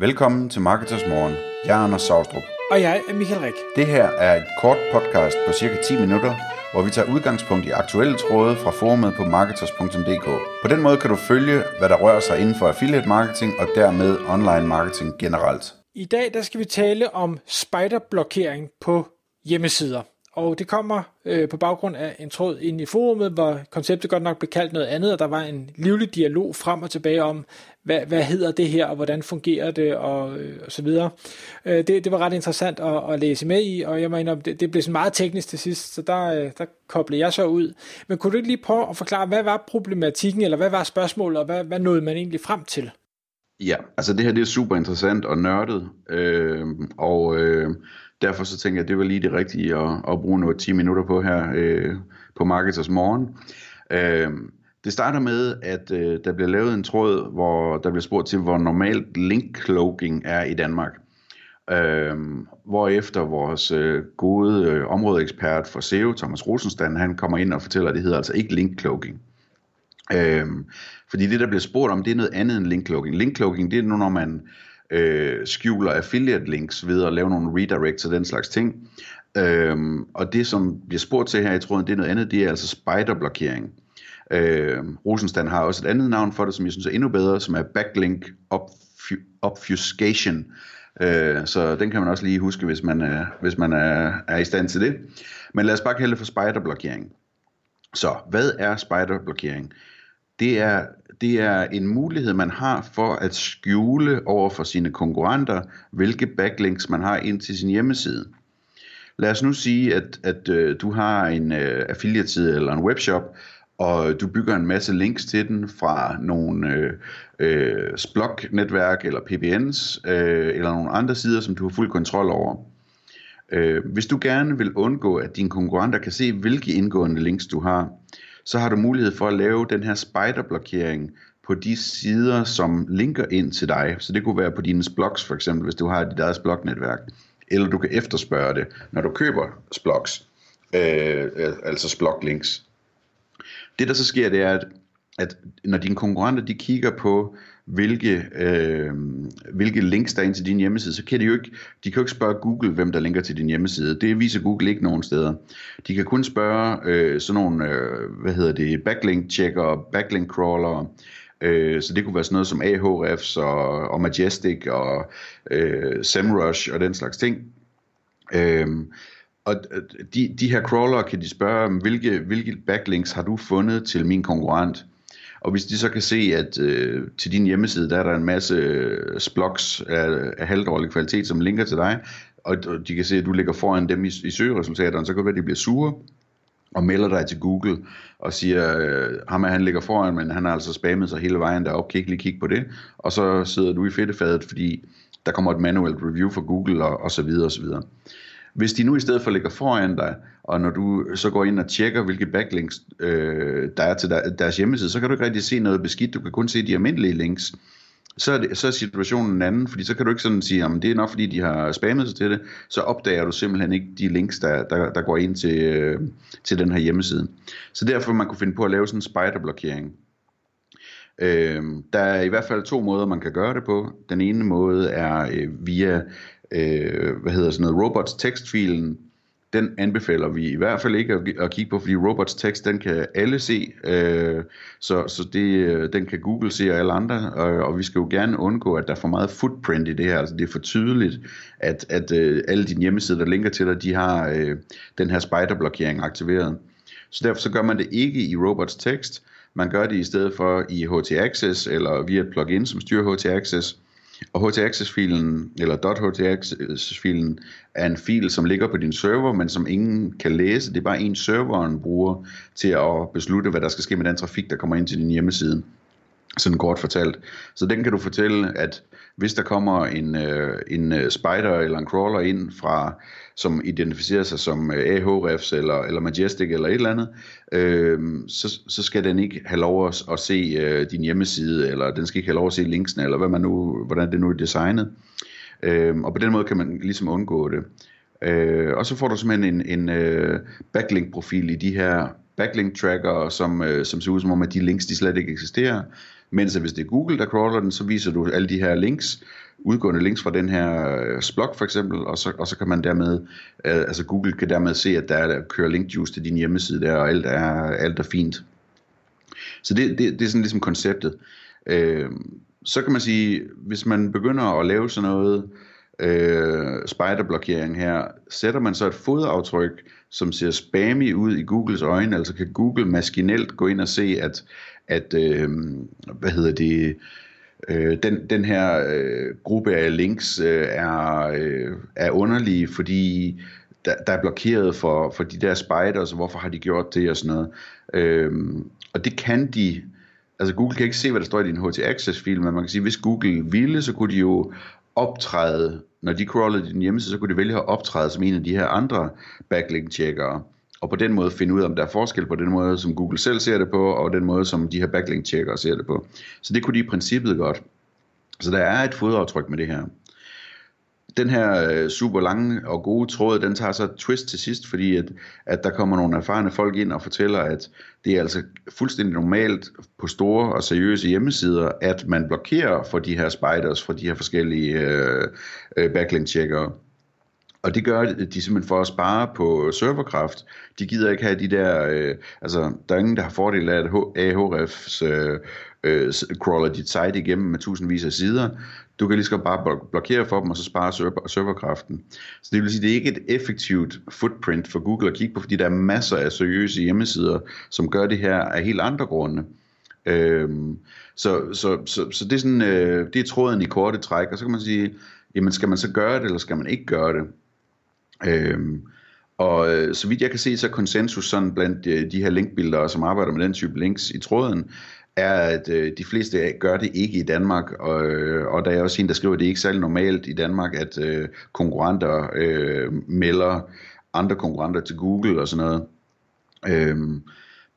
Velkommen til Marketers Morgen. Jeg er Anders Saustrup. Og jeg er Michael Rik. Det her er et kort podcast på cirka 10 minutter, hvor vi tager udgangspunkt i aktuelle tråde fra forumet på marketers.dk. På den måde kan du følge, hvad der rører sig inden for affiliate marketing og dermed online marketing generelt. I dag der skal vi tale om spiderblokering på hjemmesider. Og det kommer øh, på baggrund af en tråd ind i forumet, hvor konceptet godt nok blev kaldt noget andet, og der var en livlig dialog frem og tilbage om, hvad, hvad hedder det her, og hvordan fungerer det, og, øh, og så videre. Øh, det, det var ret interessant at, at læse med i, og jeg mener, det, det blev sådan meget teknisk til sidst, så der, øh, der koblede jeg så ud. Men kunne du ikke lige prøve at forklare, hvad var problematikken, eller hvad var spørgsmålet, og hvad, hvad nåede man egentlig frem til? Ja, altså det her det er super interessant og nørdet, øh, og øh, derfor så tænker jeg, at det var lige det rigtige at, at bruge noget 10 minutter på her øh, på Marketers Morgen. Øh, det starter med, at øh, der bliver lavet en tråd, hvor der bliver spurgt til, hvor normalt link cloaking er i Danmark. Øh, hvorefter vores øh, gode øh, områdeekspert for SEO, Thomas Rosenstand, han kommer ind og fortæller, at det hedder altså ikke link cloaking. Øh, fordi det, der bliver spurgt om, det er noget andet end link cloaking. Link cloaking, det er nu, når man øh, skjuler affiliate links ved at lave nogle redirects og den slags ting. Øhm, og det, som bliver spurgt til her i tråden, det er noget andet, det er altså spiderblokering. Øh, Rosenstand har også et andet navn for det, som jeg synes er endnu bedre, som er backlink obfuscation. Øh, så den kan man også lige huske, hvis man, er, hvis man er, er i stand til det. Men lad os bare kalde det for spiderblokering. Så hvad er spiderblokering? Det er, det er en mulighed, man har for at skjule over for sine konkurrenter, hvilke backlinks man har ind til sin hjemmeside. Lad os nu sige, at, at øh, du har en øh, affiliate-side eller en webshop, og du bygger en masse links til den fra nogle øh, øh, Splunk-netværk eller PBNs øh, eller nogle andre sider, som du har fuld kontrol over. Øh, hvis du gerne vil undgå, at dine konkurrenter kan se, hvilke indgående links du har, så har du mulighed for at lave den her spiderblokering på de sider, som linker ind til dig. Så det kunne være på dine blogs for eksempel, hvis du har dit eget blognetværk. Eller du kan efterspørge det, når du køber blogs, øh, altså bloglinks. Det der så sker, det er, at, at når dine konkurrenter de kigger på, hvilke, øh, hvilke links der er ind til din hjemmeside, så kan de jo ikke, de kan jo ikke spørge Google, hvem der linker til din hjemmeside. Det viser Google ikke nogen steder. De kan kun spørge øh, sådan nogle, øh, hvad hedder det, backlink checker, backlink crawler, øh, så det kunne være sådan noget som Ahrefs og, og Majestic og øh, SEMrush og den slags ting. Øh, og de, de her crawlere kan de spørge, hvilke, hvilke backlinks har du fundet til min konkurrent? Og hvis de så kan se, at øh, til din hjemmeside, der er der en masse øh, splogs af, af halvdårlig kvalitet, som linker til dig, og de kan se, at du ligger foran dem i, i søgeresultaterne, så kan det være, at de bliver sure og melder dig til Google og siger, øh, ham er han ligger foran, men han har altså spammet sig hele vejen derop, kan ikke lige kigge på det, og så sidder du i fedtefadet, fordi der kommer et manuelt review fra Google og, og så videre og så videre. Hvis de nu i stedet for ligger foran dig, og når du så går ind og tjekker, hvilke backlinks øh, der er til deres hjemmeside, så kan du ikke rigtig se noget beskidt, du kan kun se de almindelige links. Så er, det, så er situationen en anden, fordi så kan du ikke sådan sige, at det er nok fordi, de har spammet sig til det, så opdager du simpelthen ikke de links, der, der, der går ind til, øh, til den her hjemmeside. Så derfor man kunne finde på at lave sådan en spiderblokering. Øh, der er i hvert fald to måder, man kan gøre det på. Den ene måde er øh, via øh, hvad hedder sådan noget, robots tekstfilen, den anbefaler vi i hvert fald ikke at, at kigge på, fordi robots tekst, den kan alle se, øh, så, så det, øh, den kan Google se og alle andre, og, og vi skal jo gerne undgå, at der er for meget footprint i det her, altså det er for tydeligt, at, at øh, alle dine hjemmesider, der linker til dig, de har øh, den her spiderblokering aktiveret. Så derfor så gør man det ikke i robots tekst, man gør det i stedet for i HT Access, eller via et plugin, som styrer HT Access, og htaccess-filen, eller .htaccess-filen, er en fil, som ligger på din server, men som ingen kan læse. Det er bare en serveren bruger til at beslutte, hvad der skal ske med den trafik, der kommer ind til din hjemmeside. Sådan kort fortalt. Så den kan du fortælle, at hvis der kommer en, øh, en øh, spider eller en crawler ind fra, som identificerer sig som øh, Ahrefs eller, eller Majestic eller et eller andet, øh, så, så skal den ikke have lov at, at se øh, din hjemmeside, eller den skal ikke have lov at se linksene, eller hvad man nu, hvordan det nu er designet. Øh, og på den måde kan man ligesom undgå det. Øh, og så får du simpelthen en, en øh, backlink-profil i de her backlink-tracker, som, øh, som ser ud som om, at de links de slet ikke eksisterer. Mens hvis det er Google, der crawler den, så viser du alle de her links, udgående links fra den her øh, blog for eksempel, og så, og så kan man dermed, øh, altså Google kan dermed se, at der, er, der kører link juice til din hjemmeside der, og alt er, alt er fint. Så det, det, det er sådan ligesom konceptet. Øh, så kan man sige, hvis man begynder at lave sådan noget øh, øh, spiderblokering her, sætter man så et fodaftryk, som ser spammy ud i Googles øjne, altså kan Google maskinelt gå ind og se, at, at øh, hvad hedder det, øh, den, den her øh, gruppe af links øh, er, øh, er underlige, fordi der, der er blokeret for, for de der spiders, og hvorfor har de gjort det og sådan noget. Øh, og det kan de, altså Google kan ikke se, hvad der står i din HT-access-fil, men man kan sige, hvis Google ville, så kunne de jo optræde, når de crawlede din hjemmeside, så kunne de vælge at optræde som en af de her andre backlink-tjekkere, og på den måde finde ud af, om der er forskel på den måde, som Google selv ser det på, og den måde, som de her backlink-tjekkere ser det på. Så det kunne de i princippet godt. Så der er et fodaftryk med det her den her øh, super lange og gode tråd, den tager så et twist til sidst, fordi at, at der kommer nogle erfarne folk ind og fortæller, at det er altså fuldstændig normalt på store og seriøse hjemmesider, at man blokerer for de her spiders, for de her forskellige øh, øh backlink-checkere. Og det gør de simpelthen for at spare på serverkraft. De gider ikke have de der, øh, altså der er ingen, der har fordel af, at Ahrefs øh, øh, crawler dit site igennem med tusindvis af sider. Du kan lige så bare blokere for dem, og så spare server, serverkraften. Så det vil sige, det er ikke et effektivt footprint for Google at kigge på, fordi der er masser af seriøse hjemmesider, som gør det her af helt andre grunde. Øhm, så, så, så, så det er sådan, øh, det er tråden i korte træk, og så kan man sige, jamen skal man så gøre det, eller skal man ikke gøre det? Øhm, og øh, så vidt jeg kan se, så er konsensus sådan blandt øh, de her linkbildere, som arbejder med den type links i tråden, er, at øh, de fleste gør det ikke i Danmark, og, øh, og der er også en, der skriver, at det er ikke særlig normalt i Danmark, at øh, konkurrenter øh, melder andre konkurrenter til Google og sådan noget. Øh,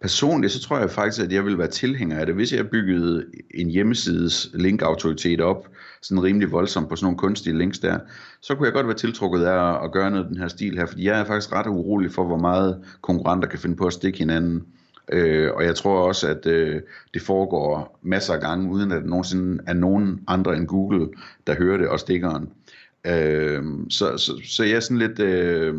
personligt, så tror jeg faktisk, at jeg vil være tilhænger af det, hvis jeg byggede en hjemmesides linkautoritet op, sådan rimelig voldsomt på sådan nogle kunstige links der, så kunne jeg godt være tiltrukket af at gøre noget af den her stil her, fordi jeg er faktisk ret urolig for, hvor meget konkurrenter kan finde på at stikke hinanden. Øh, og jeg tror også, at øh, det foregår masser af gange, uden at der nogensinde er nogen andre end Google, der hører det og stikkeren. Øh, så, så, så jeg er sådan lidt... Øh,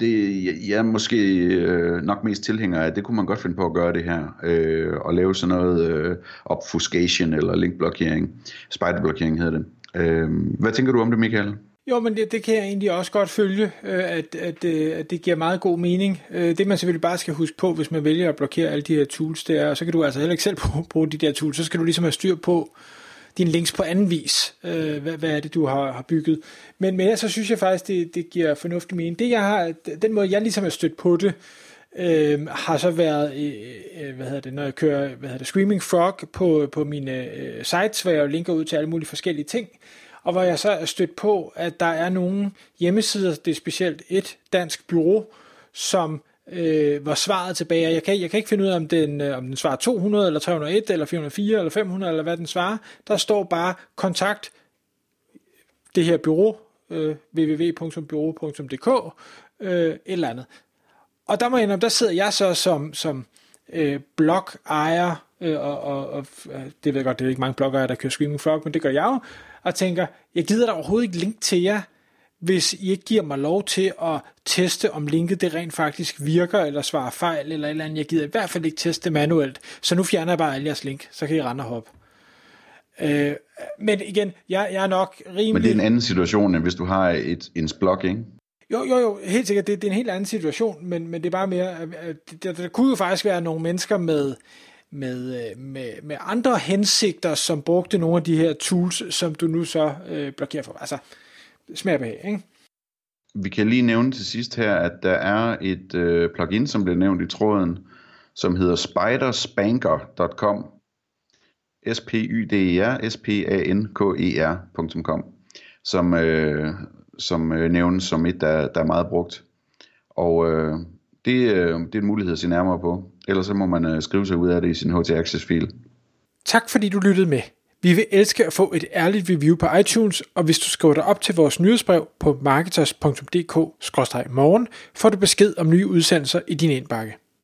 det, jeg er måske øh, nok mest tilhænger af, at det kunne man godt finde på at gøre det her, øh, og lave sådan noget øh, obfuscation eller linkblokering, spiderblokering hedder det. Øh, hvad tænker du om det, Michael? Jo, men det, det kan jeg egentlig også godt følge, øh, at, at, øh, at det giver meget god mening. Øh, det man selvfølgelig bare skal huske på, hvis man vælger at blokere alle de her tools der, så kan du altså heller ikke selv bruge de der tools, så skal du ligesom have styr på dine links på anden vis. Hvad, hvad er det, du har, har bygget? Men, men så synes jeg faktisk, det, det giver fornuftig mening. Det jeg har, den måde, jeg ligesom har stødt på det, øh, har så været, øh, hvad hedder det, når jeg kører hvad hedder det, Screaming Frog på, på mine øh, sites, hvor jeg linker ud til alle mulige forskellige ting, og hvor jeg så er stødt på, at der er nogle hjemmesider, det er specielt et dansk bureau, som øh, var svaret tilbage. Jeg kan, jeg kan ikke finde ud af, om den, øh, om den svarer 200, eller 301, eller 404, eller 500, eller hvad den svarer. Der står bare kontakt det her bureau, øh, www.bureau.dk, øh, et eller andet. Og der må jeg indrømme, der sidder jeg så som, som øh, blog-ejer, øh, og, og, og øh, det ved jeg godt, det er ikke mange blogger, der kører Screaming Frog, men det gør jeg jo, og tænker, jeg gider da overhovedet ikke link til jer, hvis I ikke giver mig lov til at teste, om linket det rent faktisk virker, eller svarer fejl, eller et eller andet. Jeg gider i hvert fald ikke teste det manuelt. Så nu fjerner jeg bare alle jeres link, så kan I rende og hoppe. Øh, men igen, jeg, jeg er nok rimelig... Men det er en anden situation, end hvis du har et, en blog, ikke? Jo, jo, jo, helt sikkert, det, det er en helt anden situation, men, men det er bare mere, at der, der kunne jo faktisk være nogle mennesker med, med, øh, med, med andre hensigter, som brugte nogle af de her tools, som du nu så øh, blokerer for. Altså, smag behag, ikke? Vi kan lige nævne til sidst her, at der er et øh, plugin, som bliver nævnt i tråden, som hedder spiderspanker.com. s p y d e r s p a n k e r.com som, øh, som øh, nævnes som et, der, der er meget brugt. Og øh, det, øh, det er en mulighed at se nærmere på. Ellers så må man øh, skrive sig ud af det i sin HT Access-fil. Tak fordi du lyttede med. Vi vil elske at få et ærligt review på iTunes, og hvis du skriver dig op til vores nyhedsbrev på marketers.dk-morgen, får du besked om nye udsendelser i din indbakke.